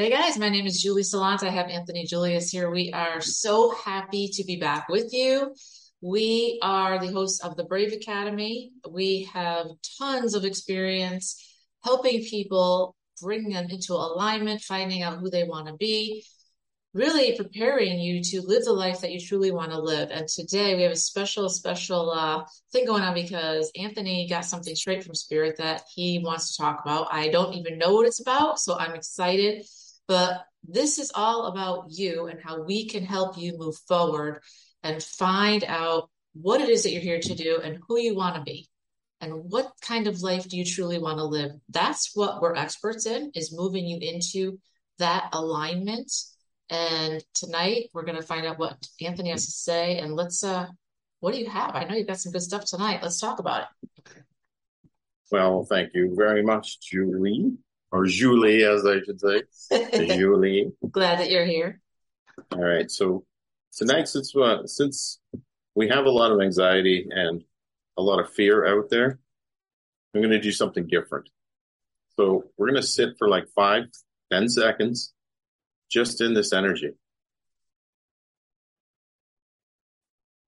Hey guys, my name is Julie Salant. I have Anthony Julius here. We are so happy to be back with you. We are the hosts of the Brave Academy. We have tons of experience helping people bring them into alignment, finding out who they want to be, really preparing you to live the life that you truly want to live. And today we have a special, special uh, thing going on because Anthony got something straight from Spirit that he wants to talk about. I don't even know what it's about, so I'm excited but this is all about you and how we can help you move forward and find out what it is that you're here to do and who you want to be. And what kind of life do you truly want to live? That's what we're experts in is moving you into that alignment. And tonight we're going to find out what anthony has to say. And let's uh what do you have? I know you've got some good stuff tonight. Let's talk about it. Well thank you very much julie or Julie, as I should say. Julie. Glad that you're here. All right. So tonight, since uh, since we have a lot of anxiety and a lot of fear out there, I'm going to do something different. So we're going to sit for like five, ten seconds, just in this energy.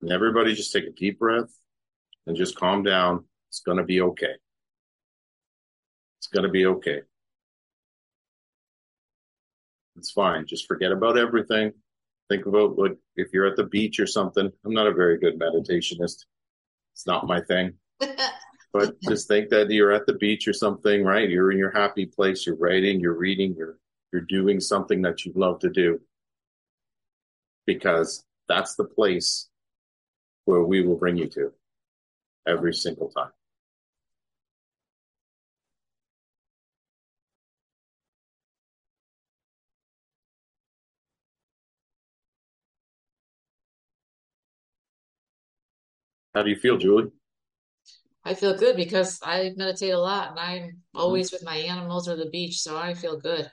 And everybody just take a deep breath and just calm down. It's going to be okay. It's going to be okay. It's fine. Just forget about everything. Think about what if you're at the beach or something. I'm not a very good meditationist. It's not my thing. but just think that you're at the beach or something, right? You're in your happy place. You're writing, you're reading, you're you're doing something that you love to do. Because that's the place where we will bring you to every single time. How do you feel, Julie? I feel good because I meditate a lot and I'm mm-hmm. always with my animals or the beach, so I feel good.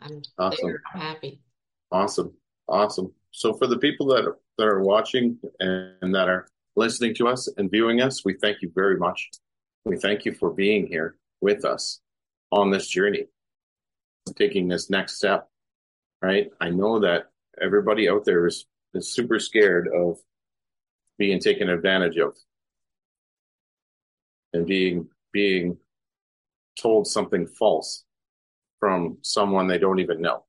I'm awesome. There. I'm happy. Awesome. Awesome. So for the people that are, that are watching and that are listening to us and viewing us, we thank you very much. We thank you for being here with us on this journey, taking this next step, right? I know that everybody out there is, is super scared of being taken advantage of and being being told something false from someone they don't even know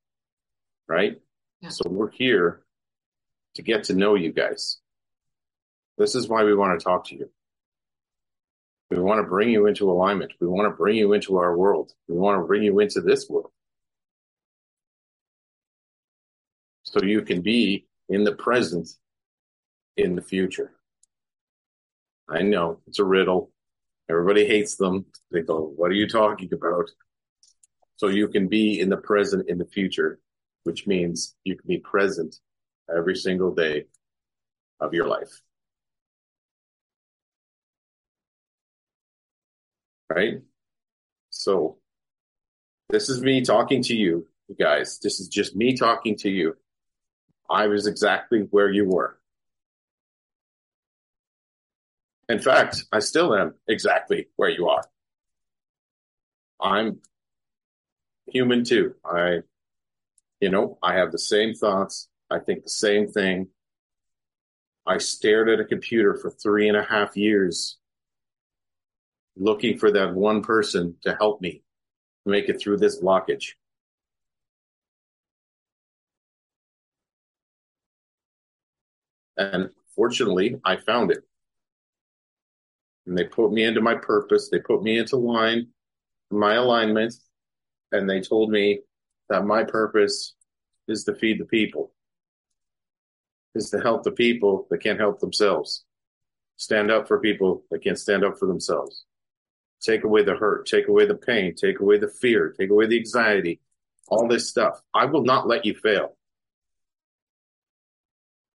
right? Yeah. so we're here to get to know you guys. This is why we want to talk to you. We want to bring you into alignment. We want to bring you into our world. We want to bring you into this world. So you can be in the present in the future. I know it's a riddle. Everybody hates them. They go, What are you talking about? So you can be in the present in the future, which means you can be present every single day of your life. Right? So this is me talking to you, you guys. This is just me talking to you. I was exactly where you were. In fact, I still am exactly where you are. I'm human too. I, you know, I have the same thoughts. I think the same thing. I stared at a computer for three and a half years looking for that one person to help me make it through this blockage. And fortunately, I found it and they put me into my purpose. They put me into line, my alignment, and they told me that my purpose is to feed the people, is to help the people that can't help themselves, stand up for people that can't stand up for themselves, take away the hurt, take away the pain, take away the fear, take away the anxiety, all this stuff. I will not let you fail.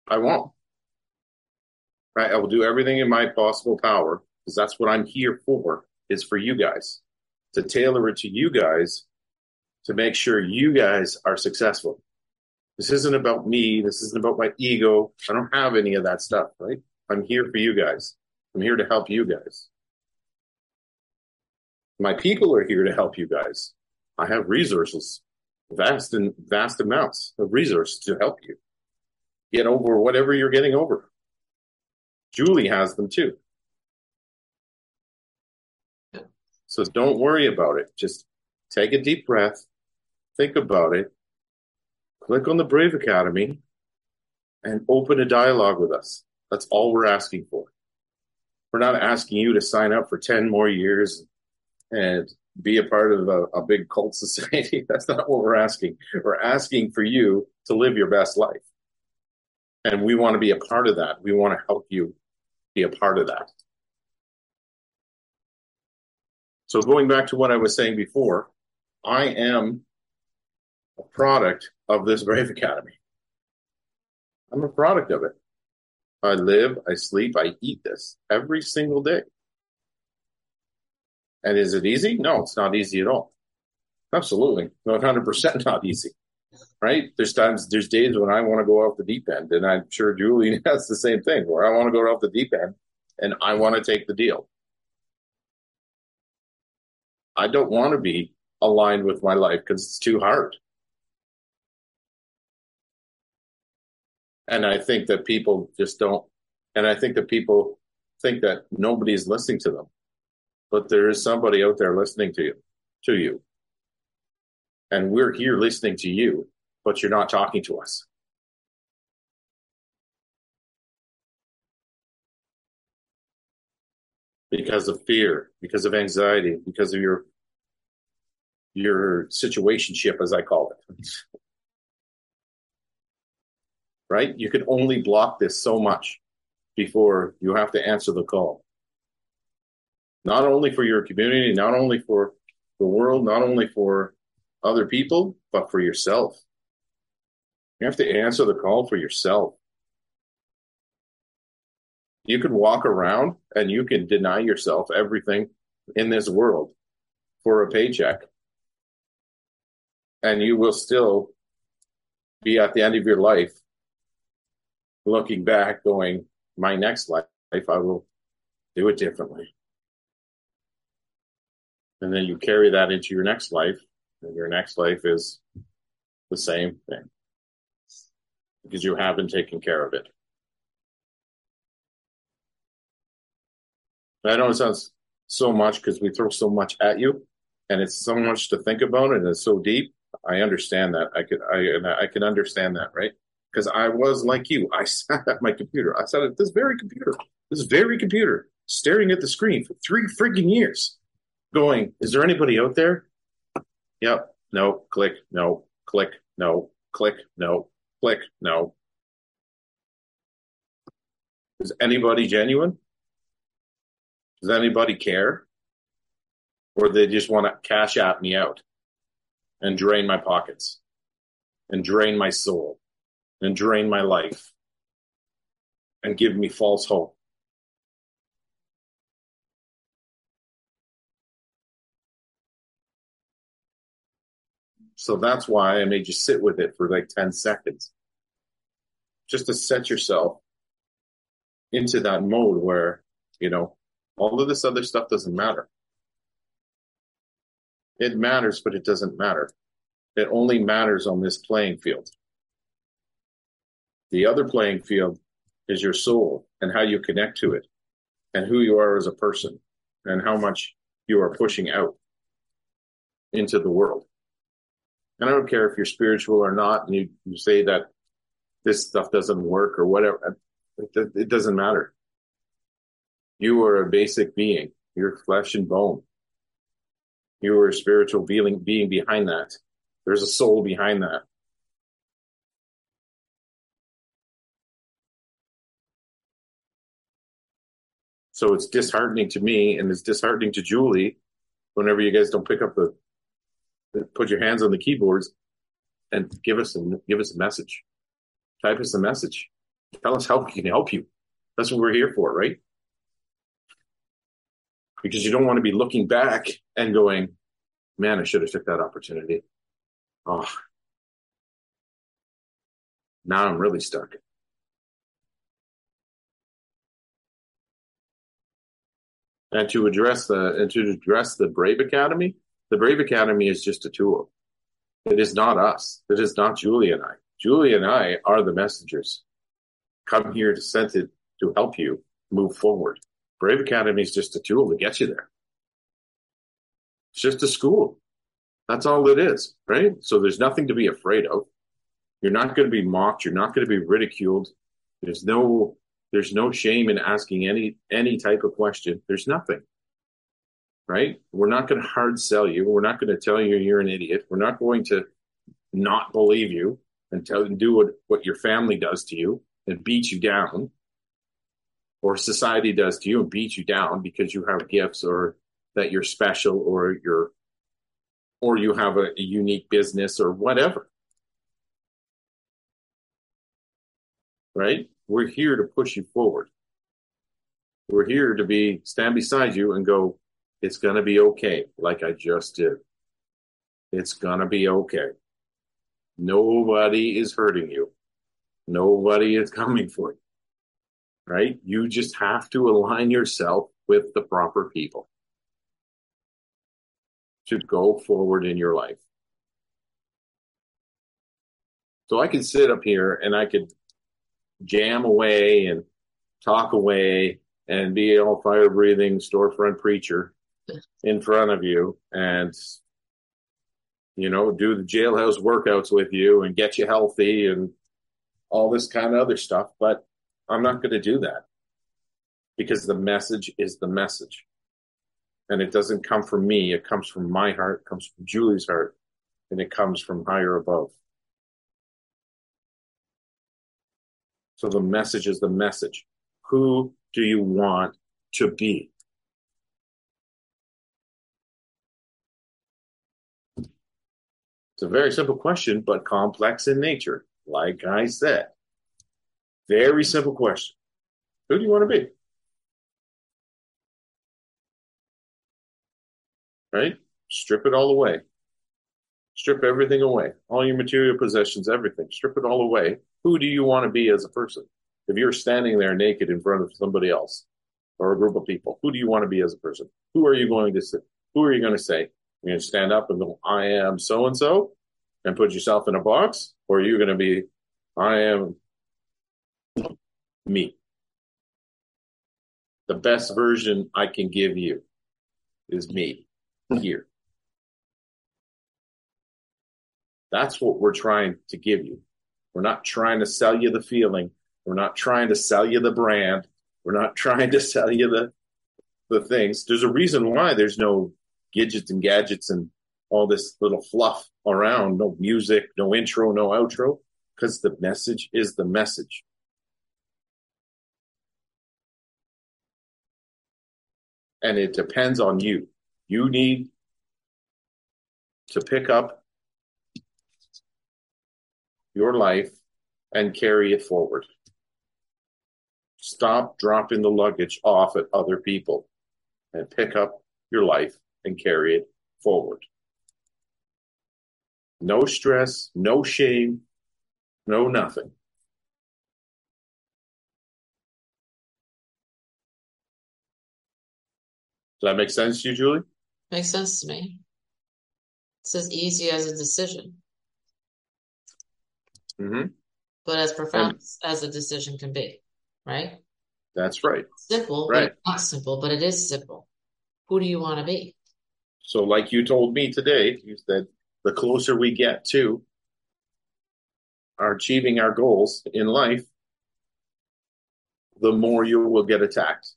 I won't. Right? I will do everything in my possible power because that's what I'm here for is for you guys to tailor it to you guys to make sure you guys are successful. This isn't about me. This isn't about my ego. I don't have any of that stuff, right? I'm here for you guys. I'm here to help you guys. My people are here to help you guys. I have resources vast and vast amounts of resources to help you get over whatever you're getting over. Julie has them too. So don't worry about it. Just take a deep breath, think about it, click on the Brave Academy, and open a dialogue with us. That's all we're asking for. We're not asking you to sign up for 10 more years and be a part of a, a big cult society. That's not what we're asking. We're asking for you to live your best life. And we want to be a part of that. We want to help you be a part of that. So going back to what I was saying before, I am a product of this Brave Academy. I'm a product of it. I live, I sleep, I eat this every single day. And is it easy? No, it's not easy at all. Absolutely. 100% not easy. Right? There's times, there's days when I want to go off the deep end. And I'm sure Julie has the same thing where I want to go off the deep end and I want to take the deal. I don't want to be aligned with my life because it's too hard. And I think that people just don't, and I think that people think that nobody's listening to them, but there is somebody out there listening to you, to you. And we're here listening to you, but you're not talking to us. Because of fear, because of anxiety, because of your your situationship, as I call it. right? You can only block this so much before you have to answer the call. Not only for your community, not only for the world, not only for other people, but for yourself. You have to answer the call for yourself. You can walk around and you can deny yourself everything in this world for a paycheck. And you will still be at the end of your life looking back, going, my next life, I will do it differently. And then you carry that into your next life, and your next life is the same thing because you haven't taken care of it. I know it sounds so much because we throw so much at you, and it's so much to think about, and it's so deep. I understand that. I could, I, and I can understand that, right? because I was like you. I sat at my computer. I sat at this very computer, this very computer, staring at the screen for three freaking years, going, "Is there anybody out there?" Yep. No. Click. No. Click. No. Click. No. Click. No. Is anybody genuine? Does anybody care? Or they just want to cash at me out and drain my pockets and drain my soul and drain my life and give me false hope. So that's why I made you sit with it for like 10 seconds. Just to set yourself into that mode where, you know, all of this other stuff doesn't matter. It matters, but it doesn't matter. It only matters on this playing field. The other playing field is your soul and how you connect to it and who you are as a person and how much you are pushing out into the world. And I don't care if you're spiritual or not, and you, you say that this stuff doesn't work or whatever. It, it doesn't matter. You are a basic being. You're flesh and bone. You are a spiritual being, being behind that. There's a soul behind that. So it's disheartening to me and it's disheartening to Julie whenever you guys don't pick up the, put your hands on the keyboards and give us a, give us a message. Type us a message. Tell us how we can help you. That's what we're here for, right? Because you don't want to be looking back and going, man, I should have took that opportunity. Oh, now I'm really stuck. and to address the and to address the Brave Academy, the Brave Academy is just a tool. It is not us. It is not Julie and I. Julie and I are the messengers. Come here to send it to help you move forward. Brave Academy is just a tool to get you there. It's just a school. That's all it is, right? So there's nothing to be afraid of. You're not going to be mocked. You're not going to be ridiculed. There's no there's no shame in asking any any type of question. There's nothing. Right? We're not going to hard sell you. We're not going to tell you you're an idiot. We're not going to not believe you and tell and do what, what your family does to you and beat you down or society does to you and beat you down because you have gifts or that you're special or you're or you have a, a unique business or whatever. Right? We're here to push you forward. We're here to be stand beside you and go, it's gonna be okay, like I just did. It's gonna be okay. Nobody is hurting you. Nobody is coming for you right? You just have to align yourself with the proper people to go forward in your life. So I could sit up here and I could jam away and talk away and be all fire breathing storefront preacher in front of you and you know do the jailhouse workouts with you and get you healthy and all this kind of other stuff but I'm not going to do that because the message is the message. And it doesn't come from me. It comes from my heart, it comes from Julie's heart, and it comes from higher above. So the message is the message. Who do you want to be? It's a very simple question, but complex in nature, like I said. Very simple question. Who do you want to be? Right? Strip it all away. Strip everything away. All your material possessions, everything. Strip it all away. Who do you want to be as a person? If you're standing there naked in front of somebody else or a group of people, who do you want to be as a person? Who are you going to say? Who are you going to say? You're going to stand up and go, I am so and so and put yourself in a box? Or are you going to be, I am me. The best version I can give you is me hmm. here. That's what we're trying to give you. We're not trying to sell you the feeling. We're not trying to sell you the brand. We're not trying to sell you the the things. There's a reason why there's no gadgets and gadgets and all this little fluff around, no music, no intro, no outro, because the message is the message. And it depends on you. You need to pick up your life and carry it forward. Stop dropping the luggage off at other people and pick up your life and carry it forward. No stress, no shame, no nothing. Does that make sense to you, Julie? Makes sense to me. It's as easy as a decision. Mm-hmm. But as profound and, as a decision can be, right? That's right. Simple, right. not simple, but it is simple. Who do you want to be? So, like you told me today, you said the closer we get to our achieving our goals in life, the more you will get attacked.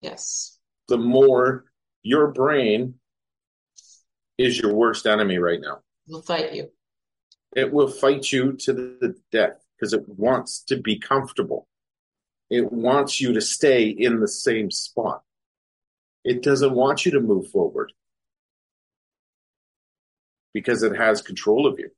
Yes the more your brain is your worst enemy right now. It will fight you. It will fight you to the death because it wants to be comfortable. It wants you to stay in the same spot. It doesn't want you to move forward because it has control of you.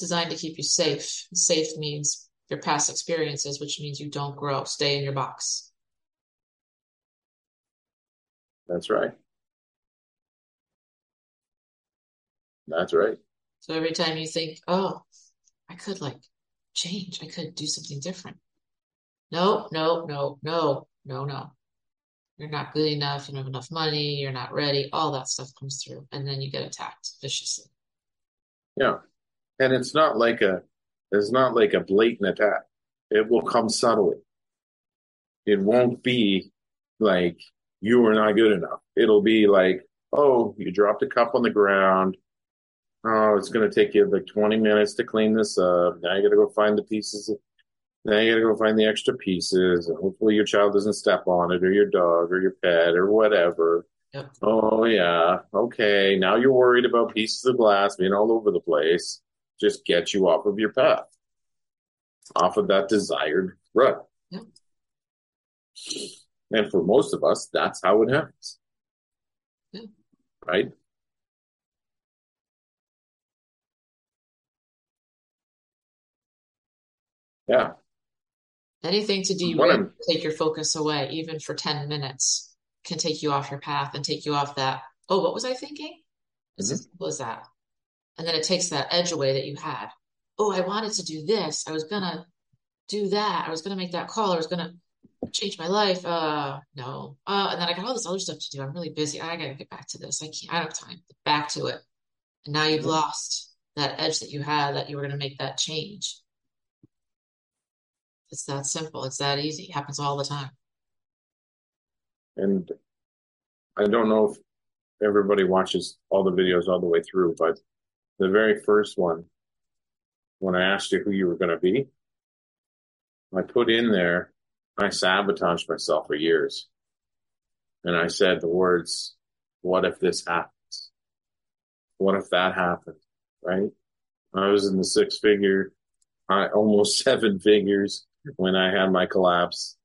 Designed to keep you safe. Safe means your past experiences, which means you don't grow, stay in your box. That's right. That's right. So every time you think, oh, I could like change, I could do something different. No, no, no, no, no, no. you're not good enough, you don't have enough money, you're not ready, all that stuff comes through, and then you get attacked viciously. Yeah. And it's not like a it's not like a blatant attack. It will come subtly. It won't be like you are not good enough. It'll be like, oh, you dropped a cup on the ground. Oh, it's going to take you like 20 minutes to clean this up. Now you got to go find the pieces. Now you got to go find the extra pieces. And hopefully your child doesn't step on it or your dog or your pet or whatever. Yep. Oh, yeah. Okay. Now you're worried about pieces of glass being all over the place. Just get you off of your path, off of that desired rut. Yep. And for most of us, that's how it happens. Yeah. Right? Yeah. Anything to derail, take your focus away, even for 10 minutes, can take you off your path and take you off that, oh, what was I thinking? It's as mm-hmm. simple as that. And then it takes that edge away that you had. Oh, I wanted to do this. I was gonna do that. I was gonna make that call. I was gonna change my life. Uh, no. Uh, and then I got all this other stuff to do. I'm really busy. I gotta get back to this. I can't, I don't have time. Back to it. And now you've lost that edge that you had that you were gonna make that change. It's that simple. It's that easy. It happens all the time. And I don't know if everybody watches all the videos all the way through, but the very first one, when I asked you who you were going to be, I put in there, I sabotaged myself for years. And I said the words, what if this happens? What if that happened? Right? I was in the six figure, I almost seven figures when I had my collapse.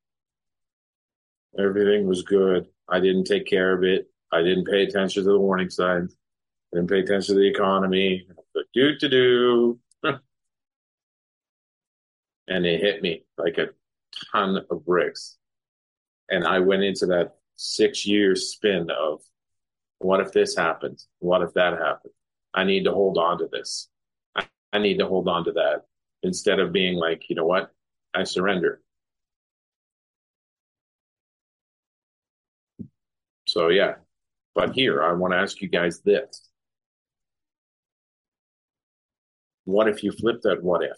Everything was good. I didn't take care of it. I didn't pay attention to the warning signs. Didn't pay attention to the economy. Do to do. And it hit me like a ton of bricks. And I went into that six year spin of what if this happens? What if that happens? I need to hold on to this. I, I need to hold on to that instead of being like, you know what? I surrender. So yeah, but here I want to ask you guys this. What if you flip that what if?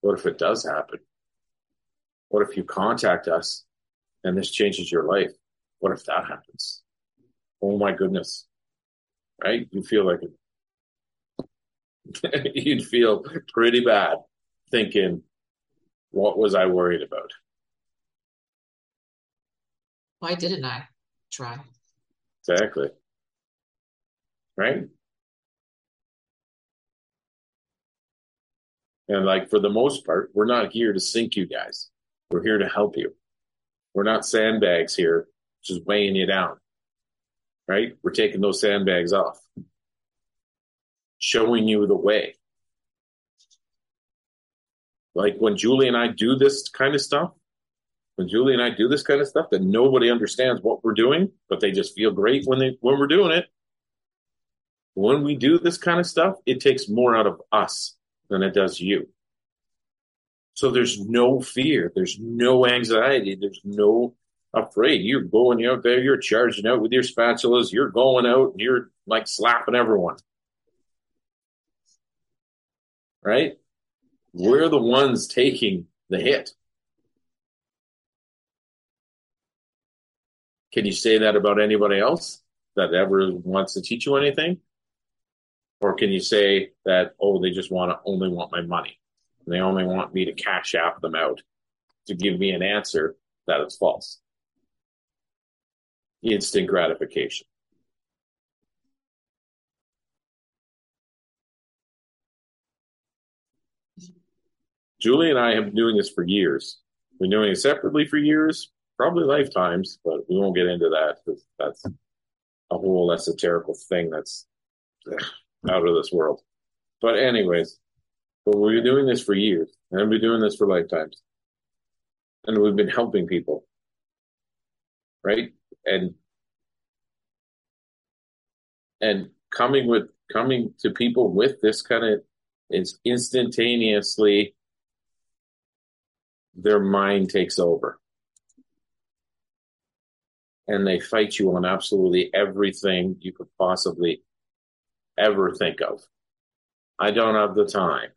What if it does happen? What if you contact us and this changes your life? What if that happens? Oh my goodness. Right? You feel like it. you'd feel pretty bad thinking, what was I worried about? Why didn't I try? Exactly. Right? And like for the most part, we're not here to sink you guys. We're here to help you. We're not sandbags here, just weighing you down. Right? We're taking those sandbags off, showing you the way. Like when Julie and I do this kind of stuff, when Julie and I do this kind of stuff that nobody understands what we're doing, but they just feel great when they when we're doing it. When we do this kind of stuff, it takes more out of us than it does you. So there's no fear, there's no anxiety, there's no afraid. You're going out there, you're charging out with your spatulas, you're going out and you're like slapping everyone. Right? We're the ones taking the hit. Can you say that about anybody else that ever wants to teach you anything? Or can you say that, oh, they just want to only want my money? And they only want me to cash out them out to give me an answer that is false. Instant gratification. Julie and I have been doing this for years. We've been doing it separately for years, probably lifetimes, but we won't get into that because that's a whole esoterical thing that's out of this world. But anyways, but we've been doing this for years, and we've been doing this for lifetimes, and we've been helping people, right? And and coming with coming to people with this kind of is instantaneously their mind takes over and they fight you on absolutely everything you could possibly ever think of. I don't have the time.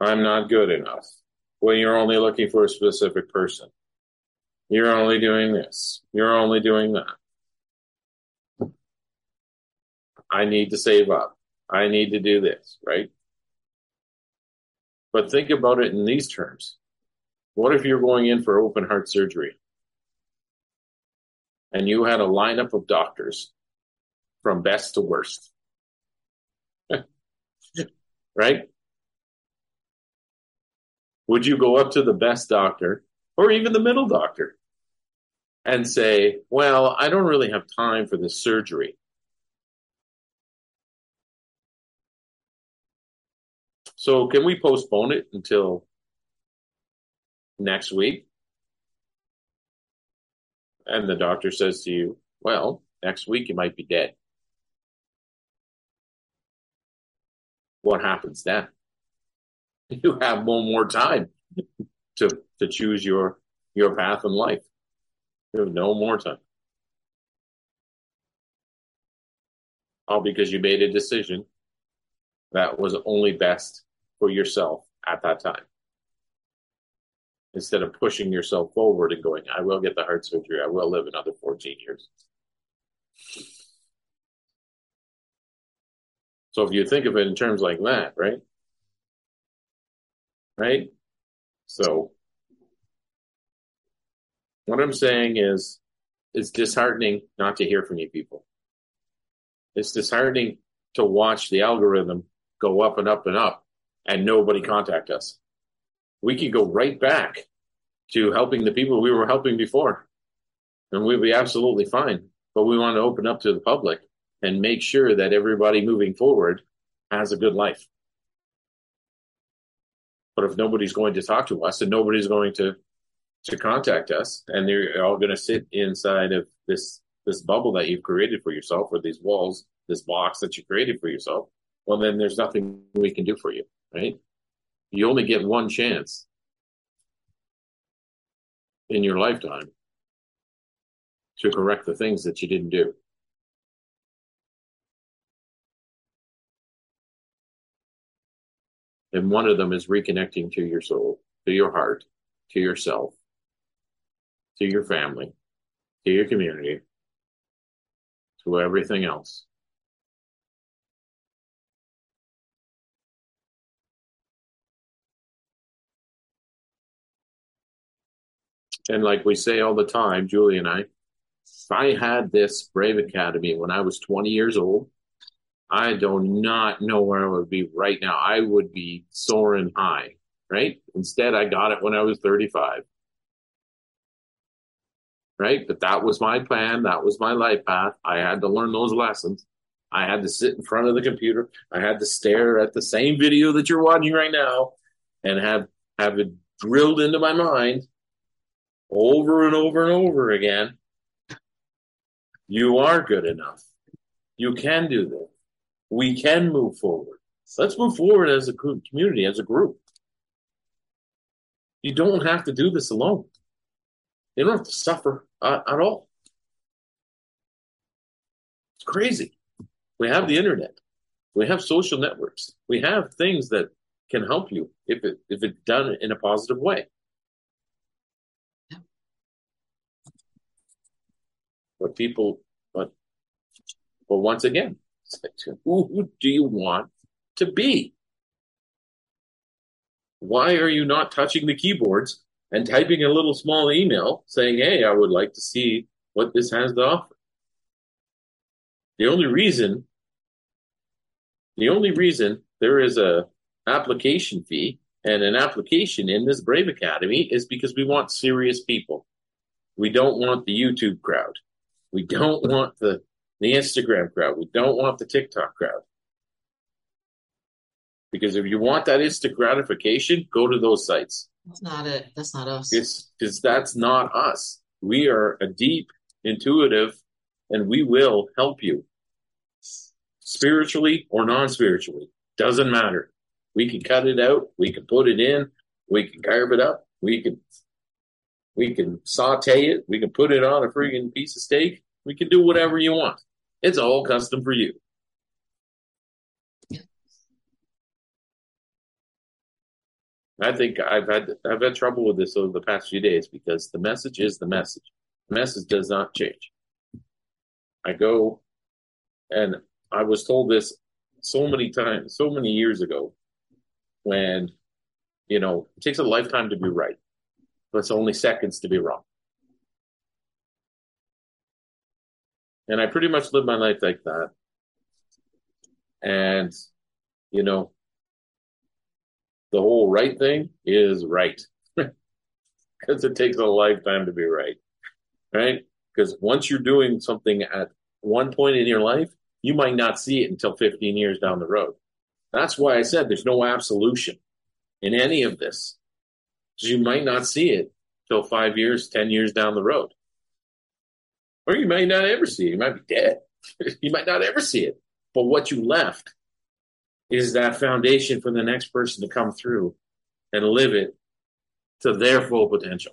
I'm not good enough. Well, you're only looking for a specific person. You're only doing this. You're only doing that. I need to save up. I need to do this, right? But think about it in these terms. What if you're going in for open heart surgery and you had a lineup of doctors from best to worst? Right? Would you go up to the best doctor or even the middle doctor and say, Well, I don't really have time for this surgery. So, can we postpone it until next week? And the doctor says to you, Well, next week you might be dead. What happens then? You have one more time to to choose your your path in life. You have no more time. All because you made a decision that was only best for yourself at that time. Instead of pushing yourself forward and going, I will get the heart surgery, I will live another 14 years. So if you think of it in terms like that, right? Right? So what I'm saying is it's disheartening not to hear from you people. It's disheartening to watch the algorithm go up and up and up and nobody contact us. We could go right back to helping the people we were helping before and we'd be absolutely fine. But we want to open up to the public and make sure that everybody moving forward has a good life. But if nobody's going to talk to us and nobody's going to to contact us, and they're all going to sit inside of this this bubble that you've created for yourself, or these walls, this box that you created for yourself, well, then there's nothing we can do for you, right? You only get one chance in your lifetime to correct the things that you didn't do. And one of them is reconnecting to your soul, to your heart, to yourself, to your family, to your community, to everything else. And like we say all the time, Julie and I, if I had this Brave Academy when I was 20 years old, I do not know where I would be right now. I would be soaring high, right? Instead, I got it when I was 35. Right? But that was my plan. That was my life path. I had to learn those lessons. I had to sit in front of the computer. I had to stare at the same video that you're watching right now and have, have it drilled into my mind over and over and over again. You are good enough. You can do this. We can move forward. Let's move forward as a community, as a group. You don't have to do this alone. You don't have to suffer uh, at all. It's crazy. We have the internet. We have social networks. We have things that can help you if it if it's done in a positive way. But people, but but once again, who do you want to be? Why are you not touching the keyboards and typing a little small email saying, Hey, I would like to see what this has to offer? The only reason, the only reason there is a application fee and an application in this Brave Academy is because we want serious people. We don't want the YouTube crowd. We don't want the the Instagram crowd. We don't want the TikTok crowd. Because if you want that instant gratification, go to those sites. That's not it. That's not us. Because that's not us. We are a deep, intuitive, and we will help you spiritually or non spiritually. Doesn't matter. We can cut it out. We can put it in. We can carve it up. We can We can saute it. We can put it on a friggin' piece of steak. We can do whatever you want. It's all custom for you. I think I've had I've had trouble with this over the past few days because the message is the message. The message does not change. I go and I was told this so many times, so many years ago, when you know it takes a lifetime to be right, but it's only seconds to be wrong. And I pretty much live my life like that. And you know, the whole right thing is right because it takes a lifetime to be right, right? Because once you're doing something at one point in your life, you might not see it until 15 years down the road. That's why I said there's no absolution in any of this. You might not see it till five years, 10 years down the road. Or you might not ever see it. You might be dead. you might not ever see it. But what you left is that foundation for the next person to come through and live it to their full potential.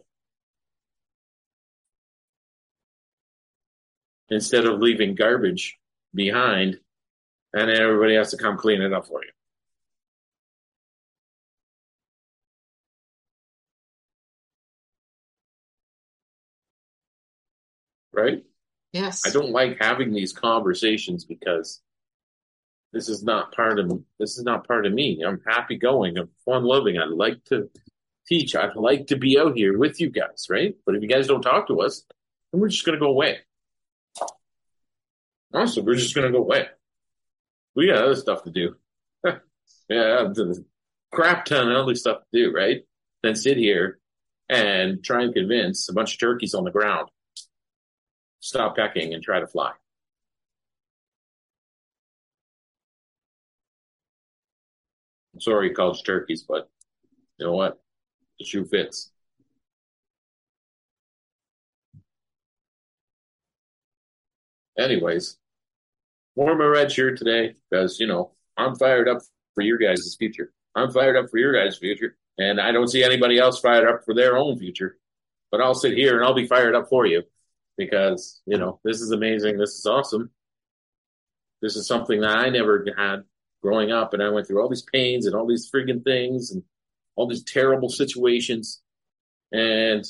Instead of leaving garbage behind and everybody has to come clean it up for you. Right? Yes. I don't like having these conversations because this is not part of this is not part of me. I'm happy going. I'm fun loving. I like to teach. I'd like to be out here with you guys, right? But if you guys don't talk to us, then we're just gonna go away. Also, we're just gonna go away. We got other stuff to do. yeah, crap ton of other stuff to do, right? Then sit here and try and convince a bunch of turkeys on the ground stop pecking and try to fly. I'm sorry he calls turkeys, but you know what? The shoe fits. Anyways, wore my red shirt today because, you know, I'm fired up for your guys' future. I'm fired up for your guys' future. And I don't see anybody else fired up for their own future. But I'll sit here and I'll be fired up for you because, you know, this is amazing. This is awesome. This is something that I never had growing up, and I went through all these pains and all these friggin' things and all these terrible situations. And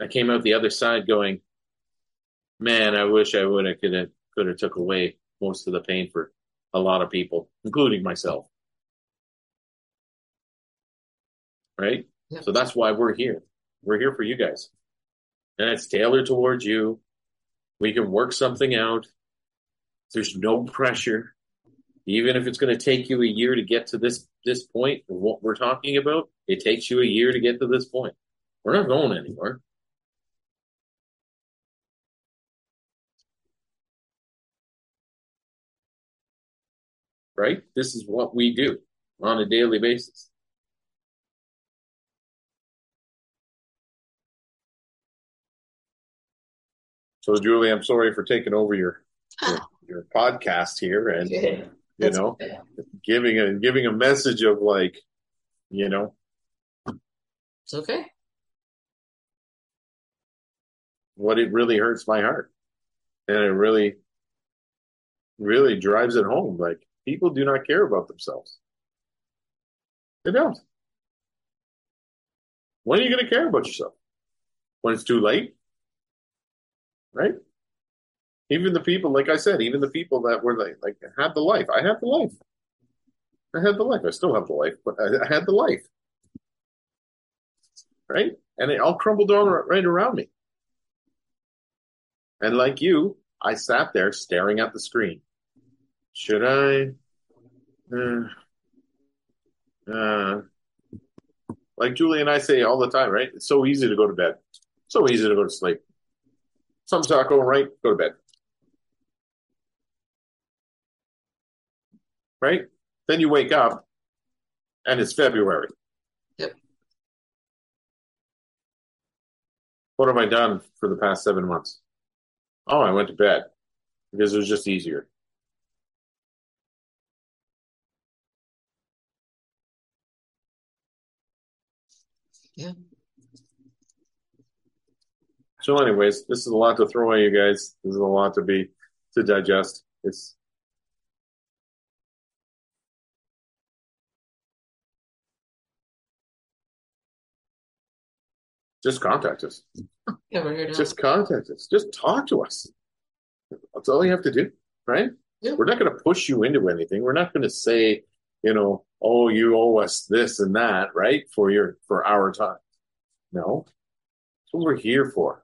I came out the other side going, man, I wish I would have could have could have took away most of the pain for a lot of people, including myself. Right? Yeah. So that's why we're here. We're here for you guys. And it's tailored towards you. We can work something out. There's no pressure even if it's going to take you a year to get to this this point what we're talking about, it takes you a year to get to this point. We're not going anywhere. Right? This is what we do on a daily basis. So, Julie, I'm sorry for taking over your your, your podcast here, and you That's know, giving a giving a message of like, you know, it's okay. What it really hurts my heart, and it really, really drives it home. Like people do not care about themselves. They don't. When are you going to care about yourself? When it's too late, right? Even the people, like I said, even the people that were like, like had the life. I had the life. I had the life. I still have the life, but I, I had the life. Right? And it all crumbled down right around me. And like you, I sat there staring at the screen. Should I? Uh, uh, like Julie and I say all the time, right? It's so easy to go to bed. So easy to go to sleep. Something's not going right, go to bed. right? Then you wake up and it's February. Yep. What have I done for the past seven months? Oh, I went to bed because it was just easier. Yeah. So, anyways, this is a lot to throw at you guys. This is a lot to be to digest. It's just contact us. Yeah, we're here to Just contact us. Just talk to us. That's all you have to do, right? Yeah. We're not going to push you into anything. We're not going to say, you know, oh, you owe us this and that, right? For your for our time. No, that's what we're here for.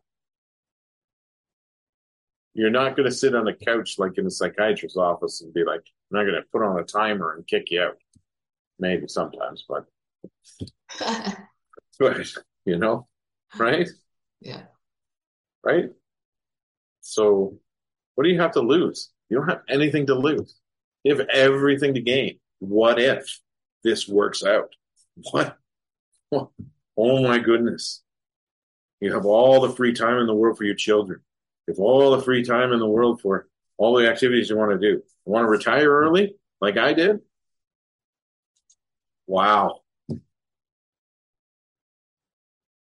You're not going to sit on a couch like in a psychiatrist's office and be like, I'm not going to put on a timer and kick you out. Maybe sometimes, but but you know, right? yeah. Right? So what do you have to lose? You don't have anything to lose. You have everything to gain. What if this works out? What? what? Oh my goodness. You have all the free time in the world for your children. Have all the free time in the world for all the activities you want to do. You want to retire early like I did? Wow.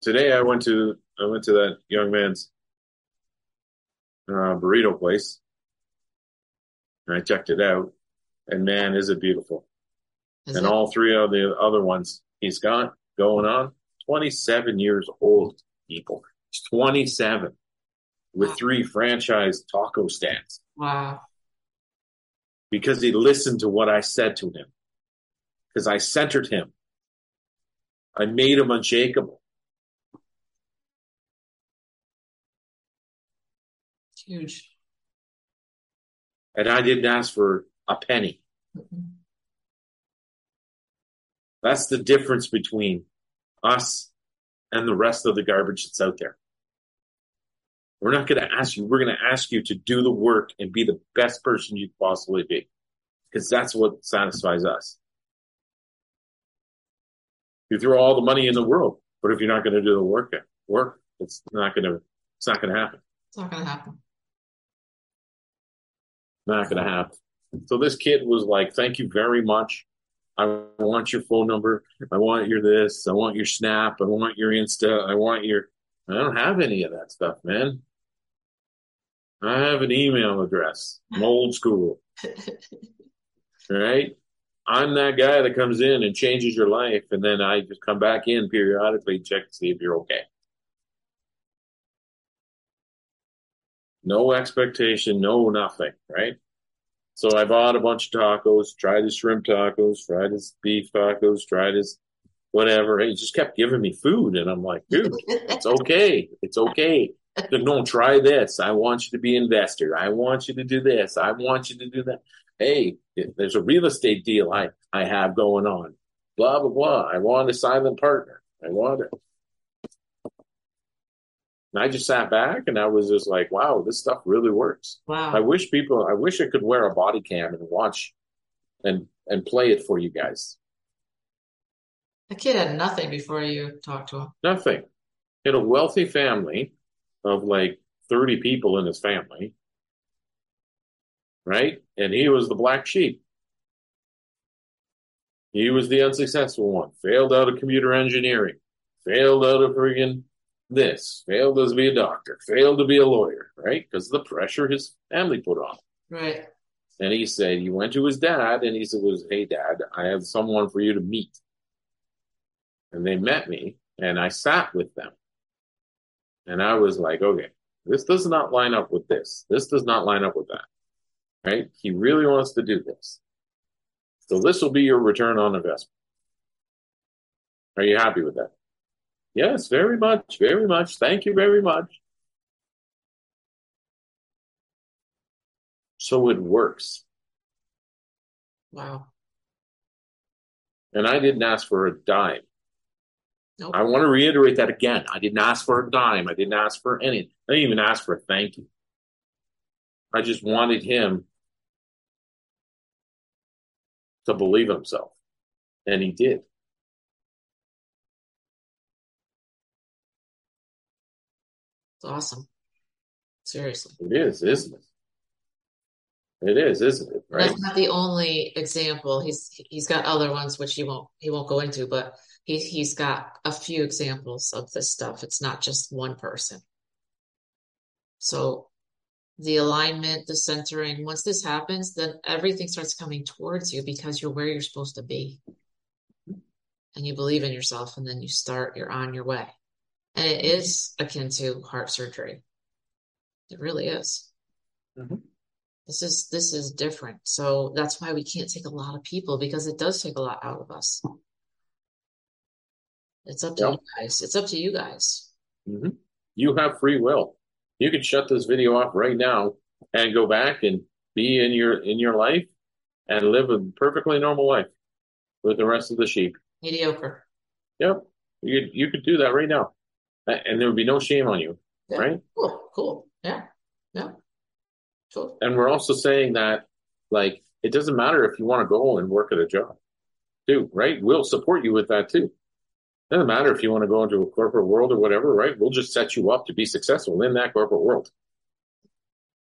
Today I went to I went to that young man's uh, burrito place and I checked it out. And man, is it beautiful. Is and it? all three of the other ones he's got going on 27 years old people he's 27 with Wow. three franchise taco stands Wow. because he listened to what i said to him because i centered him i made him unshakable Huge. and i didn't ask for a penny Mhm. that's the difference between us and the rest of the garbage that's out there we're not going to ask you we're going to ask you to do the work and be the best person you possibly be because that's what satisfies us. You throw all the money in the world but if you're not going to do the work work? It's not going to it's not going to happen. It's not gonna happen. not going to happen. So this kid was like thank you very much. I want your phone number. I want your this. I want your snap. I want your insta. I want your i don't have any of that stuff man. I have an email address. I'm old school. Right? I'm that guy that comes in and changes your life and then i just come back in periodically check to see if you're okay. No expectation no nothing right? So I bought a bunch of tacos, tried his shrimp tacos, tried his beef tacos, tried his whatever. He just kept giving me food. And I'm like, dude, it's okay. It's okay. But no, try this. I want you to be an investor. I want you to do this. I want you to do that. Hey, there's a real estate deal I, I have going on. Blah, blah, blah. I want a silent partner. I want it. And I just sat back and I was just like, wow, this stuff really works. Wow. I wish people, I wish I could wear a body cam and watch and and play it for you guys. The kid had nothing before you talked to him. Nothing. He had a wealthy family of like 30 people in his family, right? And he was the black sheep. He was the unsuccessful one. Failed out of computer engineering. Failed out of friggin' this. Failed to be a doctor. Failed to be a lawyer, right? Because of the pressure his family put on. Right. And he said, he went to his dad and he said, was, hey dad, I have someone for you to meet. And they met me and I sat with them. And I was like, okay, this does not line up with this. This does not line up with that. Right? He really wants to do this. So this will be your return on investment. Are you happy with that? Yes, very much, very much. Thank you very much. So it works. Wow. And I didn't ask for a dime. Nope. I want to reiterate that again. I didn't ask for a dime. I didn't ask for anything. I didn't even ask for a thank you. I just wanted him to believe himself. And he did. It's awesome. Seriously. It is, isn't it? It is, isn't it? Right? That's not the only example. He's he's got other ones which he won't he won't go into, but he he's got a few examples of this stuff. It's not just one person. So the alignment, the centering, once this happens, then everything starts coming towards you because you're where you're supposed to be. And you believe in yourself, and then you start, you're on your way. And it is akin to heart surgery. It really is. Mhm. This is this is different. So that's why we can't take a lot of people because it does take a lot out of us. It's up to Yeah. you guys. It's up to you guys. hmm You have free will. You can shut this video off right now and go back and be in your in your life and live a perfectly normal life with the rest of the sheep. Mediocre. Yep, you you could do that right now, and there would be no shame on you, Yeah. right? Cool. Cool. Yeah. Yeah. Cool. And we're also saying that like it doesn't matter if you want to go and work at a job, too, right? We'll support you with that too. Doesn't matter if you want to go into a corporate world or whatever, right? We'll just set you up to be successful in that corporate world.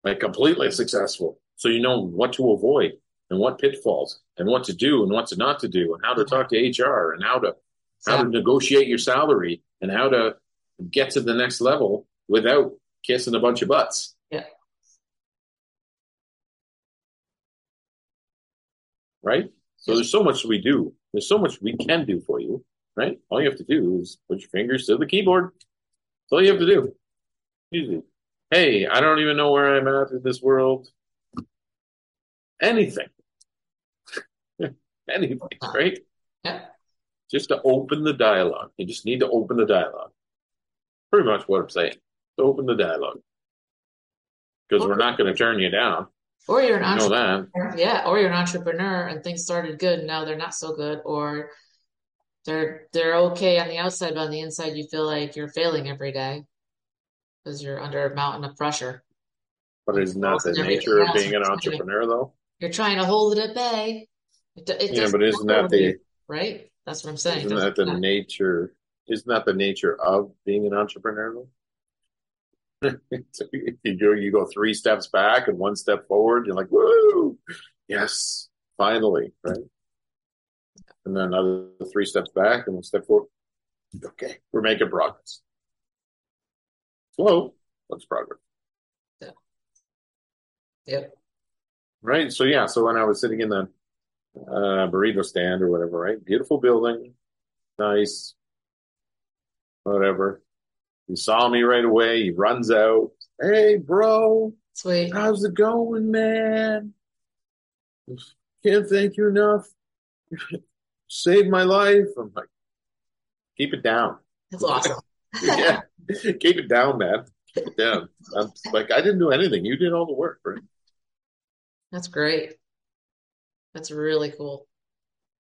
Like completely successful. So you know what to avoid and what pitfalls and what to do and what to not to do and how to talk to HR and how to how to negotiate your salary and how to get to the next level without kissing a bunch of butts. Yeah. Right? So there's so much we do. There's so much we can do for you, right? All you have to do is put your fingers to the keyboard. That's all you have to do. Easy. Hey, I don't even know where I'm at in this world. Anything. Anything, right? yeah. Just to open the dialogue. You just need to open the dialogue. Pretty much what I'm saying. To open the dialogue. Because we're not going to turn you down. Or you're an entrepreneur. Yeah. Or you're an entrepreneur and things started good. and Now they're not so good. Or they're they're okay on the outside, but on the inside you feel like you're failing every day because you're under a mountain of pressure. But isn't that the nature of being an entrepreneur, though? You're trying to hold it at bay. It, it Yeah, but isn't that the right? That's what I'm saying. Isn't that the matter. nature? Isn't that the nature of being an entrepreneur, though? So you go, you go three steps back and one step forward. You're like, woo, yes, finally, right? And then another three steps back and one step forward. Okay, we're making progress. Slow, it's progress. Yep. Right. So yeah. So when I was sitting in the uh, burrito stand or whatever, right? Beautiful building, nice, whatever. He saw me right away. He runs out. Hey, bro, Sweet. how's it going, man? Can't thank you enough. Saved my life. I'm like, keep it down. That's awesome. Yeah, keep it down, man. Keep it down. I'm like, I didn't do anything. You did all the work, right? That's great. That's really cool.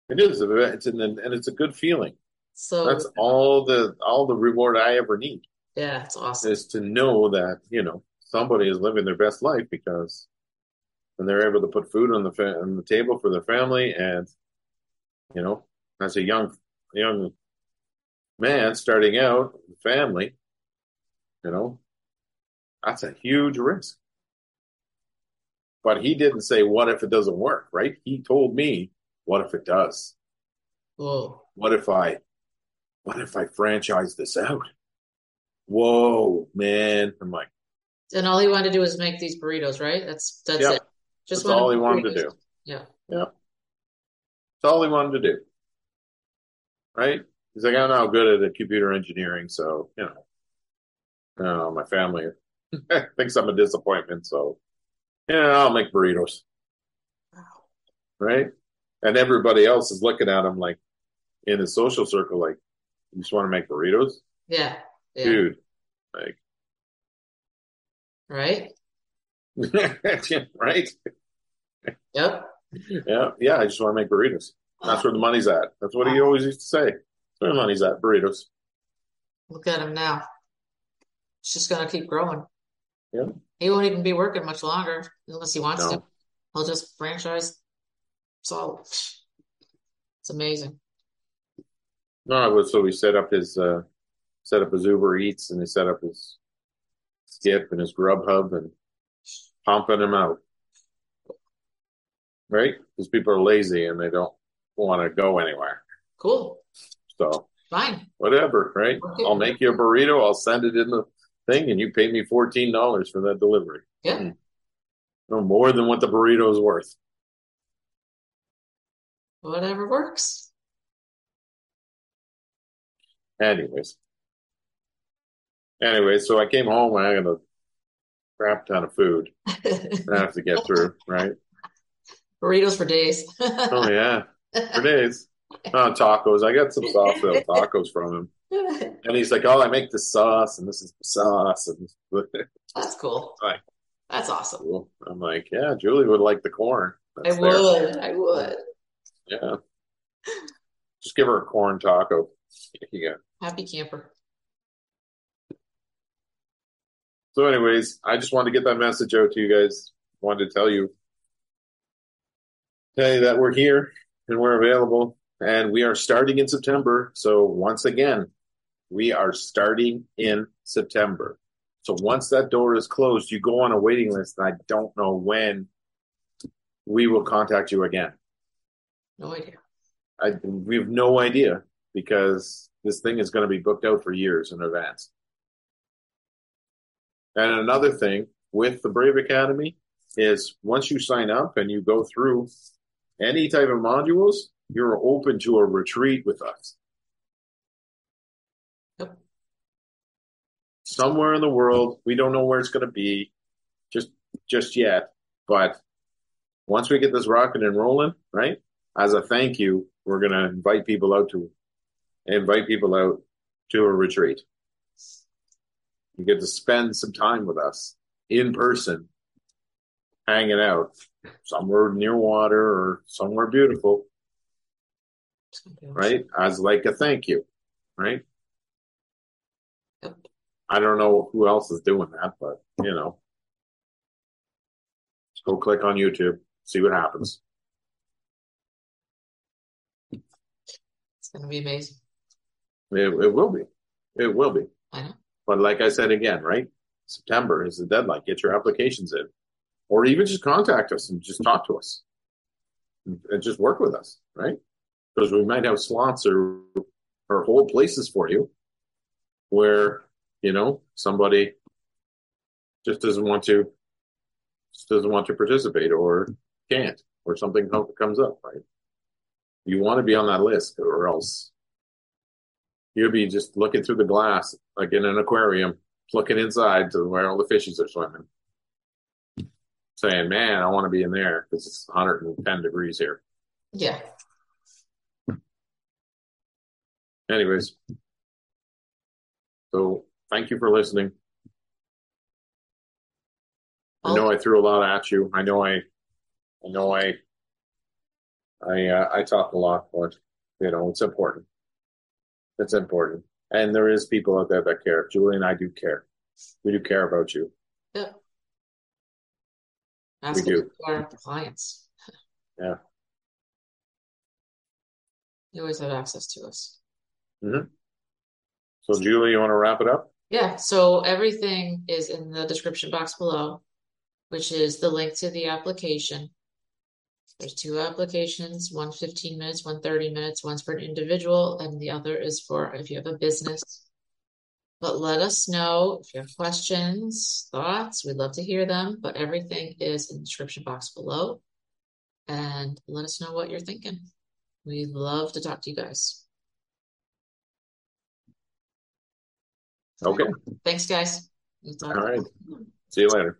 It is. It's an, and it's a good feeling. So That's all the all the reward I ever need yeah, it's awesome. is to know that you know somebody is living their best life because and they're able to put food on the fa- on the table for their family and you know as a young young man starting out family you know that's a huge risk but he didn't say what if it doesn't work right he told me what if it does Whoa. what if I, what if I franchise this out? Whoa, man! I'm like, And all he wanted to do was make these burritos, right? That's that's Yep. it. Just That's all he wanted wanted to do. Yeah. Yeah. That's all he wanted to do, right? He's like, I'm not good at computer engineering, so you know, uh, my family thinks I'm a disappointment, so yeah, I'll make burritos, Wow. right? And everybody else is looking at him like in his social circle, like, you just want to make burritos, Yeah. Yeah. dude? Like, Right? right? Yep. Yeah, yeah, I just want to make burritos. That's where the money's at. That's what he always used to say. That's where the money's at, burritos. Look at him now. It's just gonna keep growing. Yeah. He won't even be working much longer unless he wants No. to. He'll just franchise. So it's amazing. No, so he set up his uh set up his Uber Eats and he set up his Skip and his Grubhub and pumping them out. Right? Because people are lazy and they don't want to go anywhere. Cool. So Fine. whatever, right? Okay. I'll make you a burrito, I'll send it in the thing, and you pay me fourteen dollars for that delivery. Yeah. Hmm. No more than what the burrito is worth. Whatever works. Anyways. Anyways, so I came home and I got a crap ton of food I have to get through, right? Burritos for days. Oh yeah, for days. Oh, tacos. I got some soft tacos from him, and he's like, "Oh, I make the sauce, and this is the sauce." And That's cool. Right. That's awesome. cool. I'm like, "Yeah, Julie would like the corn." I That's there. would. I would. Yeah. Just give her a corn taco. Go. Happy camper. So, anyways, I just wanted to get that message out to you guys. Wanted to tell you, tell you that we're here and we're available, and we are starting in September. So, once again, we are starting in September. So, once that door is closed, you go on a waiting list, and I don't know when we will contact you again. No idea. I, we have no idea because this thing is going to be booked out for years in advance. And another thing with the Brave Academy is once you sign up and you go through any type of modules, you're open to a retreat with us. Yep. Somewhere in the world, we don't know where it's going to be just just yet, but once we get this rocking and rolling, right? As a thank you, we're going to invite people out to invite people out to a retreat. You get to spend some time with us in person, hanging out somewhere near water or somewhere beautiful, right? As like a thank you, right? Yep. I don't know who else is doing that, but you know, just go click on YouTube, see what happens. It's gonna be amazing. It, it will be. It will be. I know. But like I said again, right? September is the deadline. Get your applications in. Or even just contact us and just talk to us. And, just work with us, right? Because we might have slots or or whole places for you where, you know, somebody just doesn't want to just doesn't want to participate or can't or something comes up, right? You want to be on that list or else you'll be just looking through the glass like in an aquarium, looking inside to where all the fishes are swimming, saying, "Man, I want to be in there because it's 110 degrees here." Yeah. Anyways, so thank you for listening. I know I threw a lot at you. I know I, I know I, I, uh, I talk a lot, but you know it's important. It's important, and there is people out there that care. Julie and I do care. We do care about you. Yep. Ask do. our clients. Yeah. You always have access to us. Mm-hmm. So, Julie, you want to wrap it up? Yeah, so everything is in the description box below, which is the link to the application. There's two applications, one 15 minutes, one 30 minutes. One's for an individual, and the other is for if you have a business. But let us know if you have questions, thoughts. We'd love to hear them, but everything is in the description box below. And let us know what you're thinking. We love to talk to you guys. Okay. Thanks, guys. All right. See you later.